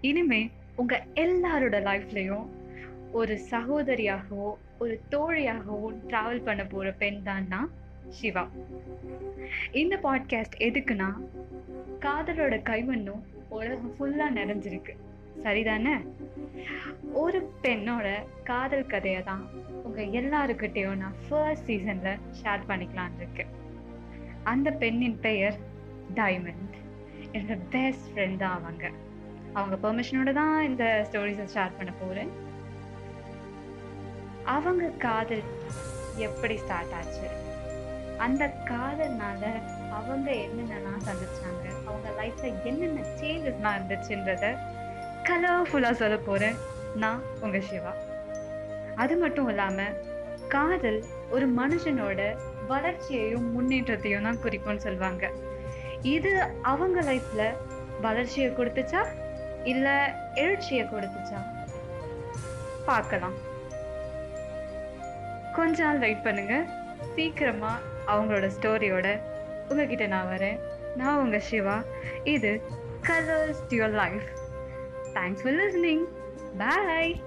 இனிமே உங்க எல்லாரோட லைஃப்லயும் ஒரு சகோதரியாகவோ ஒரு தோழியாகவோ டிராவல் பண்ண போற பெண் தான் நான் சிவா. இந்த பாட்காஸ்ட் எதுக்குன்னா காதலோட கைவண்ணும் உலகம் ஃபுல்லா நிறைஞ்சிருக்கு. சரிதானே? ஒரு பெண்ணோட காதல் கதையை தான் உங்க எல்லாருக்கிட்டையும் நான் ஃபர்ஸ்ட் சீசன்ல ஷேர் பண்ணிக்கலான் இருக்கேன். அந்த பெண்ணின் பெயர் டைமண்ட். என்னோட பெஸ்ட் ஃப்ரெண்ட் தான் அவங்க. அவங்க பெர்மிஷனோட தான் இந்த ஸ்டோரிஸை ஷேர் பண்ண போகிறேன் அவங்க காதல் எப்படி ஸ்டார்ட் ஆச்சு? அந்த காதல்னால அவங்க என்னென்னலாம் சந்திச்சாங்க? அவங்க லைஃப்ல என்னென்ன சேஞ்சஸ்லாம் இருந்துச்சுன்றத கலர்ஃபுல்லாக சொல்ல போகிறேன் நான் உங்க சிவா. அது மட்டும் இல்லாமல் காதல் ஒரு மனுஷனோட வளர்ச்சியையும் முன்னேற்றத்தையும் தான் குறிக்கும்னு சொல்லுவாங்க இது அவங்க லைஃப்பில் வளர்ச்சியை கொடுத்துச்சா? இல்ல எழுச்சியை கொடுத்துச்சா? பார்க்கலாம். கொஞ்ச நாள் வெயிட் பண்ணுங்க. சீக்கிரமா அவங்களோட ஸ்டோரியோட உங்ககிட்ட நான் வரேன். நான் உங்க சிவா. இது colours your life thanks for listening bye